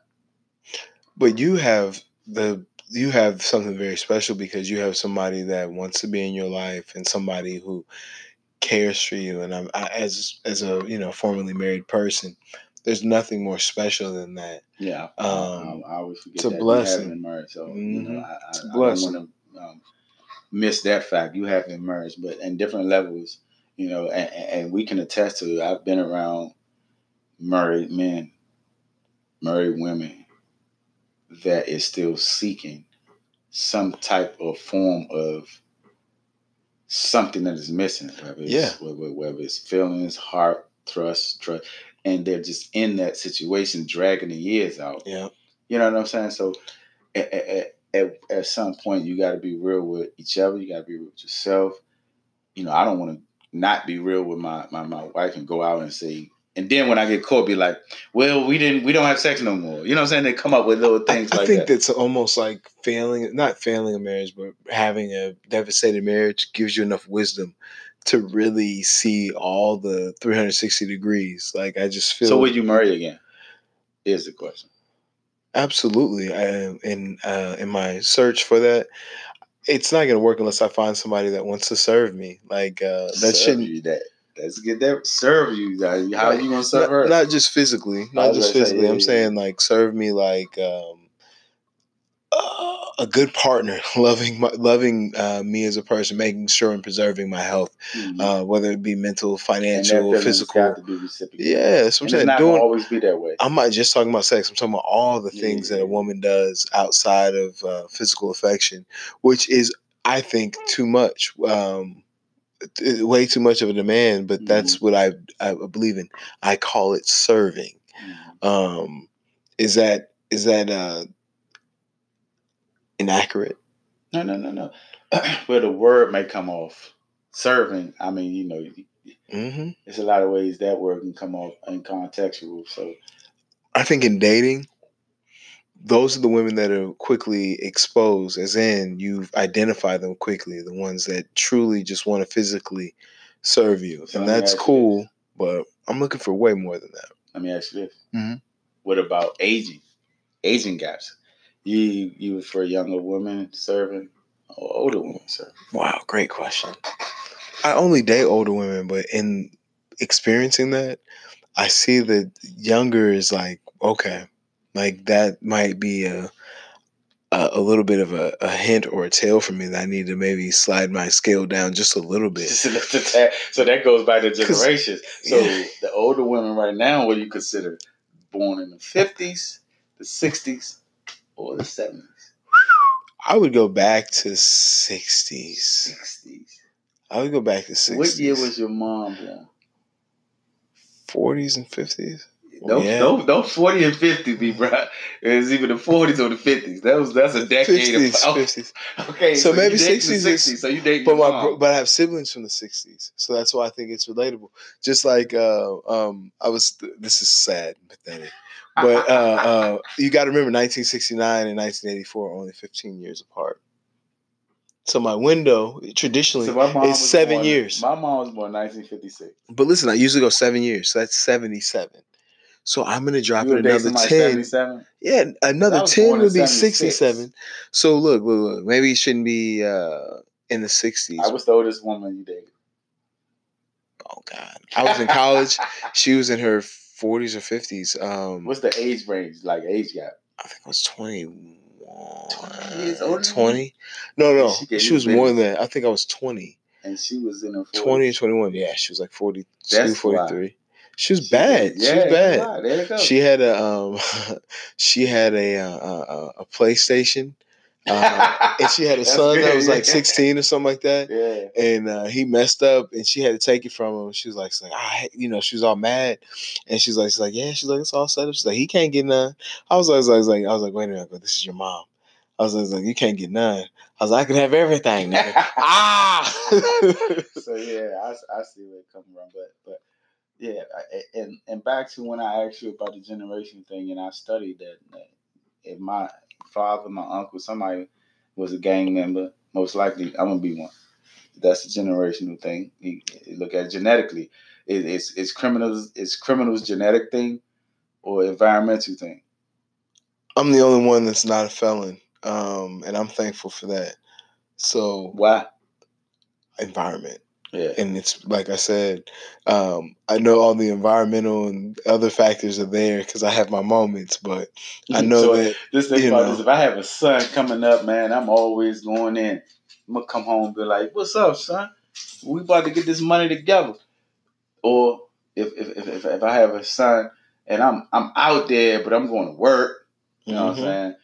But you have the you have something very special because you have somebody that wants to be in your life and somebody who cares for you. And I'm I, as as a you know formerly married person, there's nothing more special than that. Yeah, Um, I, I always forget it's a that blessing. you married, so you know Mhm. I, I, It's a blessing. want to um, miss that fact. You have been married, but in different levels, you know, and, and we can attest to. it. I've been around married men, married women that is still seeking some type of form of something that is missing, whether it's, Yeah. whether, whether it's feelings, heart, trust, trust, and they're just in that situation, dragging the years out. Yeah. You know what I'm saying? So at, at, at, at some point, you got to be real with each other. You got to be real with yourself. You know, I don't want to not be real with my, my, my wife and go out and say, and then when I get caught, be like, well, we didn't, we don't have sex no more. You know what I'm saying? They come up with little things. I, I like think that. that's almost like failing, not failing a marriage, but having a devastated marriage gives you enough wisdom to really see all the 360 degrees. Like I just feel So would you marry again? Is the question. absolutely. I, in uh, in my search for that, it's not going to work unless I find somebody that wants to serve me. Like uh, that serve shouldn't. you that. Let's get that. Serve you. How are you gonna serve not, her? not just physically, not just say, physically. yeah, I'm yeah, saying like serve me like um, uh, a good partner, loving my, loving uh, me as a person, making sure and preserving my health, Mhm. uh, whether it be mental, financial, physical. got to be. Yeah, that's what and I'm it's saying. not Doing. always be that way. I'm not just talking about sex. I'm talking about all the Yeah, things yeah, that a woman does outside of uh, physical affection, which is, I think, too much. Um, way too much of a demand, but that's Mm-hmm. what I, I believe in. I call it serving. Mhm. Um, is that is that uh, inaccurate? No, no, no, no. Where the word may come off serving. I mean, you know, hmm there's a lot of ways that word can come off uncontextual. So I think in dating, those are the women that are quickly exposed, as in you identify them quickly, the ones that truly just want to physically serve you, So and that's cool. But I'm looking for way more than that. let me ask you this: Mhm. What about aging? Aging gaps. You you for a younger women serving or older women serving? Wow, great question. I only date older women, but in experiencing that, I see that younger is like, okay, like that might be a a, a little bit of a, a hint or a tale for me that I need to maybe slide my scale down just a little bit. So that goes by the generations. So yeah. the older women right now, what do you consider? Born in the fifties, the sixties, or the seventies? I would go back to sixties. Sixties. I would go back to sixties. What year was your mom born? forties and fifties? Don't, Yeah. don't, don't 40 and 50 be right. It was either the 40s or the 50s. That was that's a decade. Fifties, apart. fifties. Okay, So you maybe dating the 60s is- 60s, so you dating But my mom. but I have siblings from the '60s, so that's why I think it's relatable. Just like uh, um, I was. This is sad, and pathetic. But uh, uh, you got to remember, 1969 and 1984 are only 15 years apart. So my window traditionally, So it's seven born- years. My mom was born 1956. but listen, I usually go seven years, so that's 77. So I'm gonna drop it another 10. 77? Yeah, another 10 would be 67. So look, look, look, maybe it shouldn't be uh, in the 60s. I was the oldest woman you dated. oh God, I was in college. she was in her 40s or 50s. Um, What's the age range, like age gap? I think I was 21. 20 years older 20? No, no. She She, was more than that. I think I was 20. And she was in her 40s. 20 or 21. Yeah, she was like 42, That's 43. She was She bad. did- she was bad. right, There you go. She had a um, she had a uh, a, a PlayStation, uh, and she had a son that good, was like 16 or something like that. Yeah. and uh, he messed up, and she had to take it from him. She was like, like, I, you know, she was all mad, and she's like, she's like, yeah, she's like, it's all set up. She's like, he can't get none. I was like, I was like, I was like, I was like wait a minute, go, this is your mom. I was like, I was like, you can't get none. I was like, I can have everything, ah. so yeah, I, I see where it comes from, but but yeah, I, and and back to when I asked you about the generation thing, and I studied that, that if my father, my uncle, somebody was a gang member, most likely I'm gonna be one. That's a generational thing. You, you look at it genetically, it, it's it's criminals, it's criminals genetic thing, or environmental thing. I'm the only one that's not a felon, um, and I'm thankful for that. So Why? environment. Yeah. and it's like I said, um, I know all the environmental and other factors are there because I have my moments, but I know So, that Just think about know. this. If I have a son coming up, man, I'm always going in. I'm gonna come home and be like, "What's up, son? We about to get this money together." Or if if if, if, if I have a son and I'm I'm out there, but I'm going to work, you know what I'm Mhm. saying?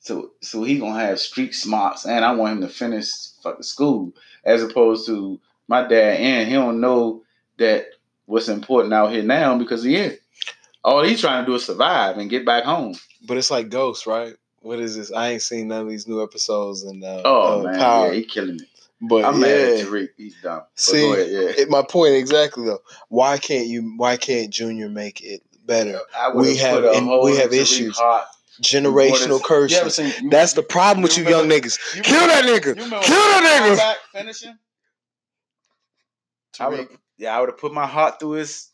So so he gonna have street smarts, and I want him to finish fucking school, as opposed to my dad. And he don't know that what's important out here now because he is. All he's trying to do is survive and get back home. but it's like Ghost, right? What is this? I ain't seen none of these new episodes and uh, Oh uh, man, Power, yeah, he killing it. but I'm mad at yeah. Tariq. He's dumb. See, ahead, yeah. It, my point exactly though. Why can't you? Why can't Junior make it better? I we have- put a and hole we have issues. Hart. Generational curses. seen- That's the problem with you, you young remember- niggas. you Kill remember- that nigga. Kill that nigga. Finish him. I would have, yeah, I would have put my heart through his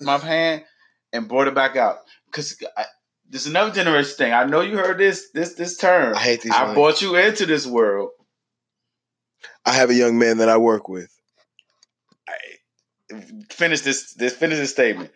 my hand and brought it back out. Cause I, there's another generation thing. I know you heard this this this term. I hate these. I brought you into this world. I have a young man that I work with. Finish this. This finish this statement.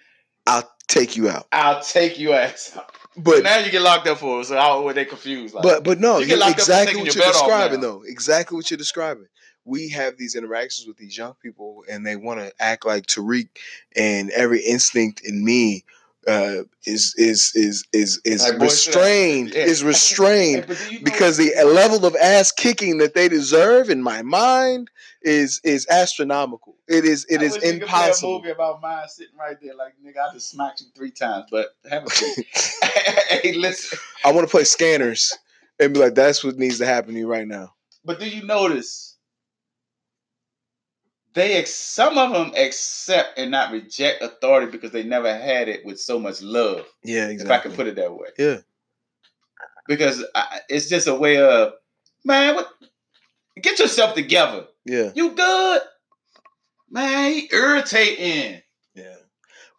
I'll take you out. I'll take you ass. out. But now you get locked up for it. So how were they confused? Like, But but no, You get locked up for exactly what your you're describing though. Exactly what you're describing. We have these interactions with these young people, and they want to act like Tariq, and every instinct in me uh, is is is is is Like, boy, restrained. Yeah. Is restrained But do you know- because the level of ass kicking that they deserve in my mind is is astronomical. It is it I is wish we could play impossible. Movie about mine sitting right there, like nigga, I just smacked you three times, but have a seat. hey, listen. I want to play scanners and be like, that's what needs to happen to you right now. But do you notice they ex- some of them accept and not reject authority because they never had it with so much love, Yeah, if I can put it that way. Yeah. Because I, it's just a way of, man, what? Get yourself together. Yeah. You good, man? Irritating. Yeah.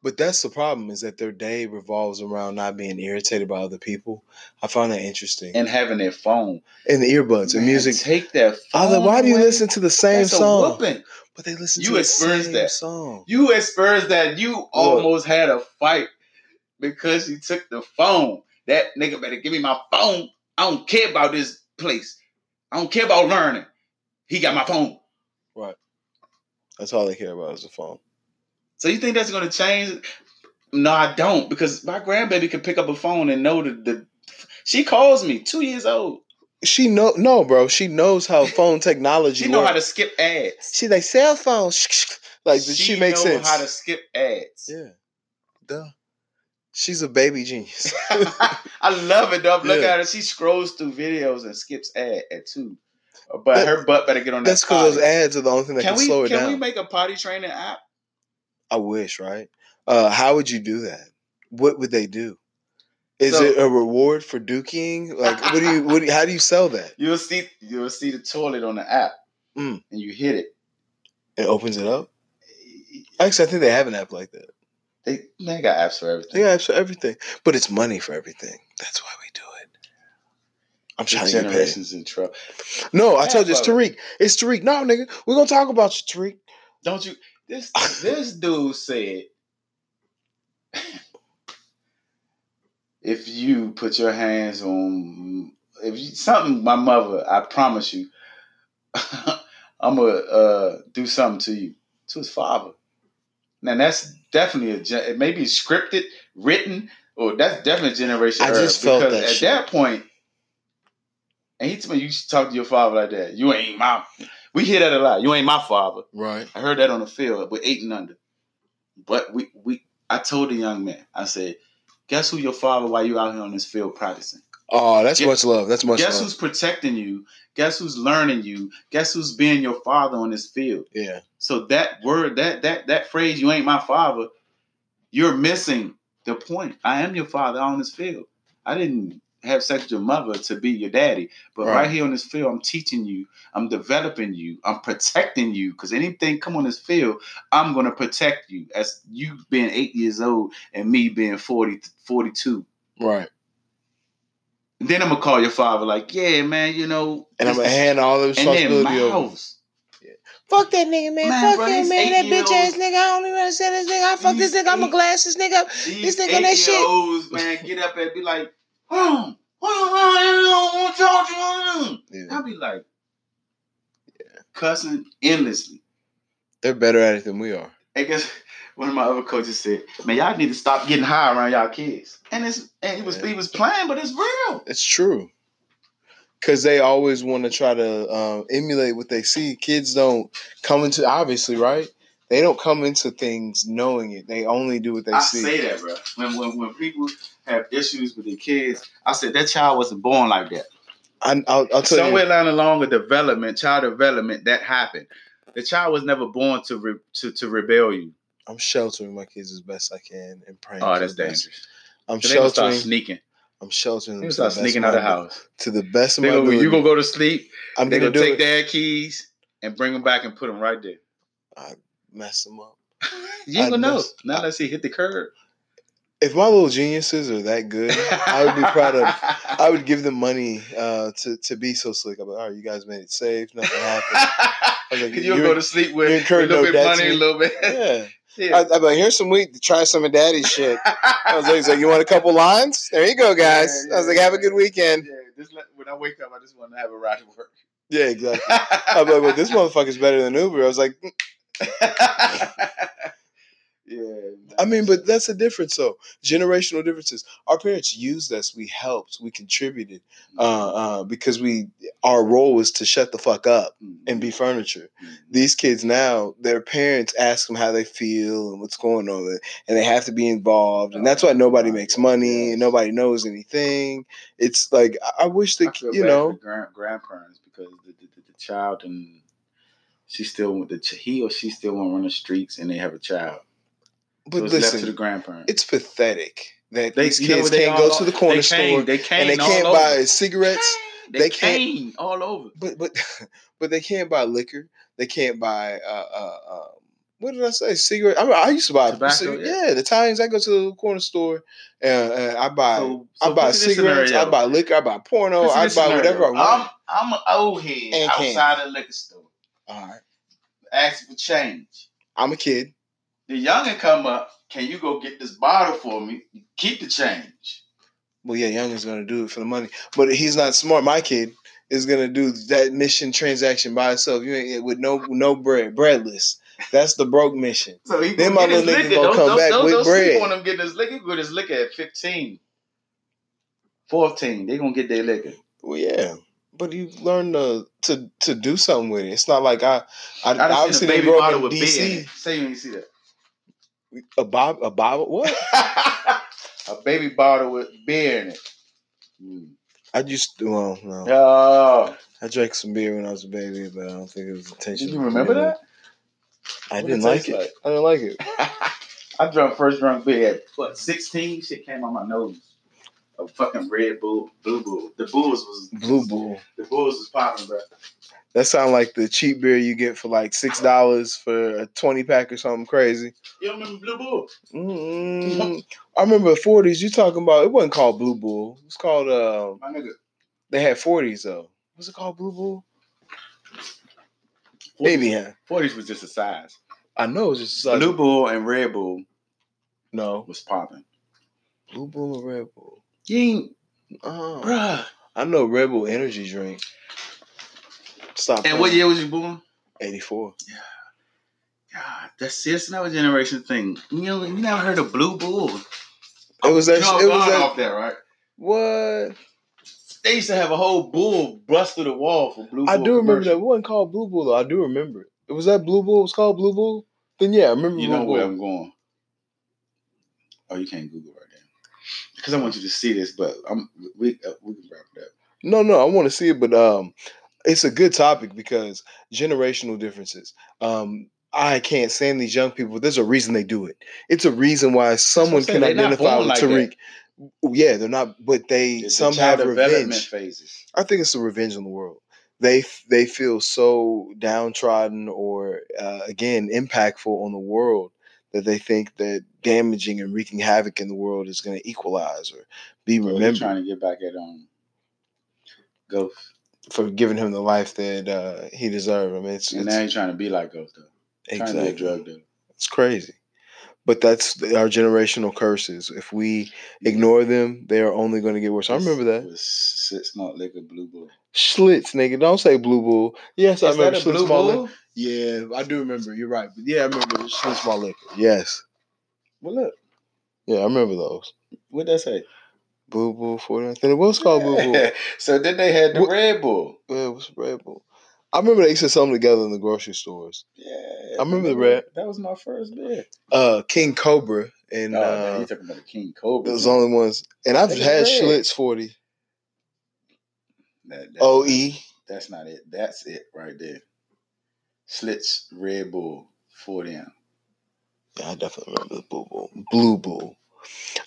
But that's the problem is that their day revolves around not being irritated by other people. I find that interesting. and having their phone. And the earbuds and music. Take that. I was like, phone why do you listen to the same That's song? But they listen You to the experienced same that. song. You experienced that. You almost had a fight because you took the phone. That nigga better give me my phone. I don't care about this place. I don't care about learning. He got my phone. Right. That's all they care about is the phone. So you think that's gonna change? No, I don't, because my grandbaby can pick up a phone and know that the she calls me, two years old. She know no, bro. She knows how phone technology. She know works. how to skip ads. She like cell phones. like she, makes sense. how to skip ads. yeah, duh. She's a baby genius. I love it though. Look Yeah. at her. She scrolls through videos and skips ad at two. But her butt better get on that. That's because those ads are the only thing that Can can, we slow it can down. Can we make a potty training app? I wish, right? Uh, how would you do that? What would they do? Is So- it a reward for duking? Like, what do you? What? Do you, how do you sell that? You'll see you'll see the toilet on the app, Mm. and you hit it. It opens it up. Actually, I think they have an app like that. They they got apps for everything. They got apps for everything, but it's money for everything. That's why we do it. I'm trying to get paid. in trouble. No, I told you it's Tariq. It's Tariq. No, nigga, we're gonna talk about you, Tariq. Don't you? This this dude said, if you put your hands on, if you, something, my mother, I promise you, I'm gonna uh, do something to you, to his father. Now that's definitely a it may be scripted, written, or that's definitely a generation. I just felt because that at shit. that point, and he told me you should talk to your father like that. You ain't my. We hear that a lot. You ain't my father. Right. I heard that on the field with eight and under. But we we I told the young man, I said, guess who your father while you out here on this field practicing? Oh, that's Guess- much love. That's much guess love. who's protecting you? Guess who's learning you? Guess who's being your father on this field? Yeah. So that word, that that that phrase, you ain't my father, you're missing the point. I am your father on this field. I didn't have sex with your mother to be your daddy. But right, Right. here on this field, I'm teaching you, I'm developing you, I'm protecting you. Because anything come on this field, I'm gonna protect you. As you being eight years old and me being 40, 42. Right. And then I'm gonna call your father, like, yeah, man, you know, And I'm gonna hand all the then responsibility over. Fuck that nigga, man. Man, Fuck bro, that man. That bitch ass nigga. I don't even understand this nigga. I fuck this nigga. I'ma glass this nigga. up. This nigga on that shit. man, get up and be like, oh, I don't want to talk to you. Yeah. I'll be like, yeah. cussing endlessly. They're better at it than we are. I guess one of my other coaches said, "Man, y'all need to stop getting high around y'all kids." And it's and he was Yeah. he was playing, but it's real. It's true. Cause they always want to try to um, emulate what they see. Kids don't come into obviously right. They don't come into things knowing it. They only do what they I see. I say that, bro. When, when when people have issues with their kids, I said that child wasn't born like that. I, I'll, I'll tell Somewhere you. along the development, child development, that happened. The child was never born to re, to to rebel you. I'm sheltering my kids as best I can and praying. Oh, that's best. dangerous. I'm So they start sheltering. sneaking. I'm sheltering them start sneaking out of the house. to the best of They my ability. you gonna go to sleep. I'm They gonna gonna take it. their keys and bring them back and put them right there. Mess them up. You ain't I gonna know. Not unless he hit the curb. If my little geniuses are that good, I would be proud of. I would give them money uh, to to be so slick. I'm like, all right, you guys made it safe. Nothing happened. was like, You'll go to sleep with a little bit money, a little bit. Yeah. Yeah. I, I'd like, here's some weed to try some of daddy's shit. I was like, he's like, you want a couple lines? There you go, guys. Yeah, I was like, yeah, have a good weekend. Yeah, just let, when I wake up, I just want to have a ride to work. Yeah, exactly. Be like, well, this motherfucker's better than Uber. I was like, yeah. I mean, but that's the difference, though. Generational differences. Our parents used us. We helped. We contributed uh, uh, because we our role was to shut the fuck up and be furniture. These kids now, their parents ask them how they feel and what's going on, and they have to be involved. And that's why nobody makes money and nobody knows anything. It's like I- I wish that feel you know. grand, grandparents because the, the, the, the child and she still want the ch- he or she still want to run the streets and they have a child. But so it's left to the listen, grandparents. it's pathetic that They- these you know kids they can't go all- to the corner they store cane, they cane and they can't over. buy cigarettes. They, they can't- all over. but but but they can't buy liquor. They can't buy uh uh, uh what did I say? Cigarette. I, mean, I used to buy Tobacco, yeah. yeah. The times I go to the corner store and, I buy So, I buy cigarettes. I buy liquor. I buy porno. I buy scenario. whatever I want. I'm I'm an old head outside the liquor store, All right. Ask for change. I'm a kid. The youngin come up. Can you go get this bottle for me? Keep the change. Well, yeah, Young is gonna do it for the money, but he's not smart. My kid is gonna do that mission transaction by himself. You ain't with no no bread, breadless. That's the broke mission. So he Then my little nigga gonna Don't- come back don't- with sleep bread. on him getting his liquor. Get his liquor at 15. 14. They gonna get their liquor. Well, yeah, but you learn to to to do something with it. It's not like I, I, I obviously seen a didn't baby grow bottle up in with DC. Say you ain't see that. A bob, a bottle. What? a baby bottle with beer in it. Mm. I just well, no. Oh, I drank some beer when I was a baby, but I don't think it was did intentional. you remember that? I What didn't it like it. like? I didn't like it. I drunk first drunk beer at what sixteen. Shit came on my nose. A fucking Red Bull, Blue Bull. The Bulls was Blue Bull. the Bulls was popping, bro. That sound like the cheap beer you get for like six dollars for a twenty pack or something crazy. You don't remember Blue Bull? mm I remember forties. You talking about? It wasn't called Blue Bull. It was called. Uh, My nigga. they had forties though. Was it called Blue Bull? Maybe. Yeah. Forties was just a size. I know. It's just like, Blue Bull and Red Bull No. was popping. Blue Bull or Red Bull? You ain't, Oh, bruh. I know Rebel energy drink. Stop. And what year was you born? Eighty four. Yeah. God, that's that's another generation thing. You know, you never heard of Blue Bull? It was that. It was that. off that, right? What? They used to have a whole bull bust through the wall for Blue Bull. I do remember that. It wasn't called Blue Bull though. I do remember it. It was that Blue Bull. It was called Blue Bull. Then yeah, I remember You Blue know Bull. where I'm going. Oh, you can't Google right because I want you to see this. But I'm we uh, we can wrap it up. No, no, I want to see it, but um, it's a good topic because generational differences. Um, I can't stand these young people. There's a reason they do it. It's a reason why someone can identify with like Tariq. Yeah, they're not, but they It's some have revenge. phases. I think it's the revenge in the world. They they feel so downtrodden or uh, again impactful on the world that they think that damaging and wreaking havoc in the world is going to equalize or be Bro, you're remembered trying to get back at um Ghost, for giving him the life that uh, he deserved. I mean, it's, and it's now you're trying to be like Ghost though. Trying to be a drug dealer. it's crazy. But that's our generational curses. If we ignore them, they are only going to get worse. I remember that. Was not malt liquor blue bull. Schlitz, nigga. Don't say Blue Bull. Yes, I Is remember that a Schlitz blue bull? Yeah, I do remember. You're right. But yeah, I remember Schlitz Malt Liquor. Yes. Well, look, Yeah, I remember those. What'd that say? Blue Bull 49. Then it was called Blue Bull. so then they had the What- Red Bull. Yeah, it was Red Bull. I remember they used to sell them together in the grocery stores. Yeah, I remember the red. That was my first beer. Uh, King Cobra and Oh, uh, you talking about the King Cobra? those man. only ones. And I've had. Schlitz 40. That- that's OE. not- That's not it. That's it right there. Schlitz Red Bull for them. Yeah, I definitely remember the Blue Bull. Blue Bull.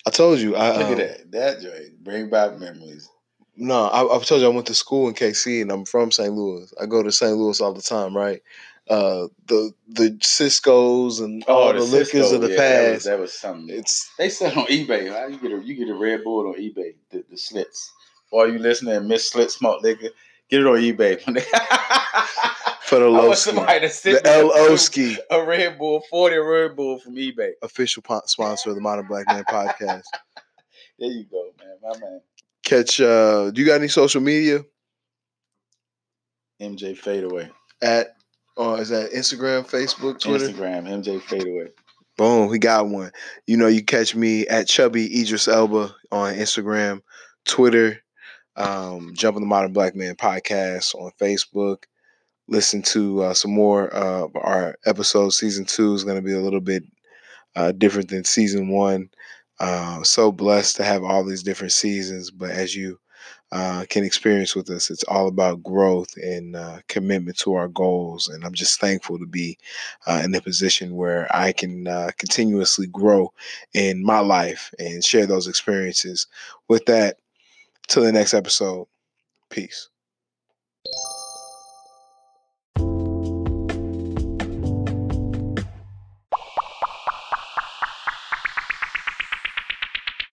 I told you. I, Look um, at that. That joint bring back memories. No, I, I've told you I went to school in KC and I'm from St. Louis. I go to St. Louis all the time, right? Uh, the the Cisco's and all the, liquors Cisco, of the yeah, That was, past. that was something. It's They sell on eBay. How you get a you get a Red Bull on eBay? The, the Schlitz. While you listening, Miss Slit Smoke nigga, get it on eBay. for the I want somebody to the me a- L Oski, a Red Bull, forty Red Bull from eBay. official po- sponsor of the Modern Black Man podcast. There you go, man. My man. Catch. uh Do you got any social media MJ Fadeaway. at? Or is that Instagram, Facebook, Twitter? Instagram, MJ Fadeaway. Boom, we got one. You know, you catch me at Chubby Idris Elba on Instagram, Twitter, um, Jump on the Modern Black Man podcast on Facebook. Listen to uh, some more uh, our episodes. Season two is going to be a little bit uh, different than season one. Uh, so blessed to have all these different seasons, but as you uh, can experience with us, it's all about growth and uh, commitment to our goals. And I'm just thankful to be in a position where I can continuously grow in my life and share those experiences. With that, till the next episode, peace.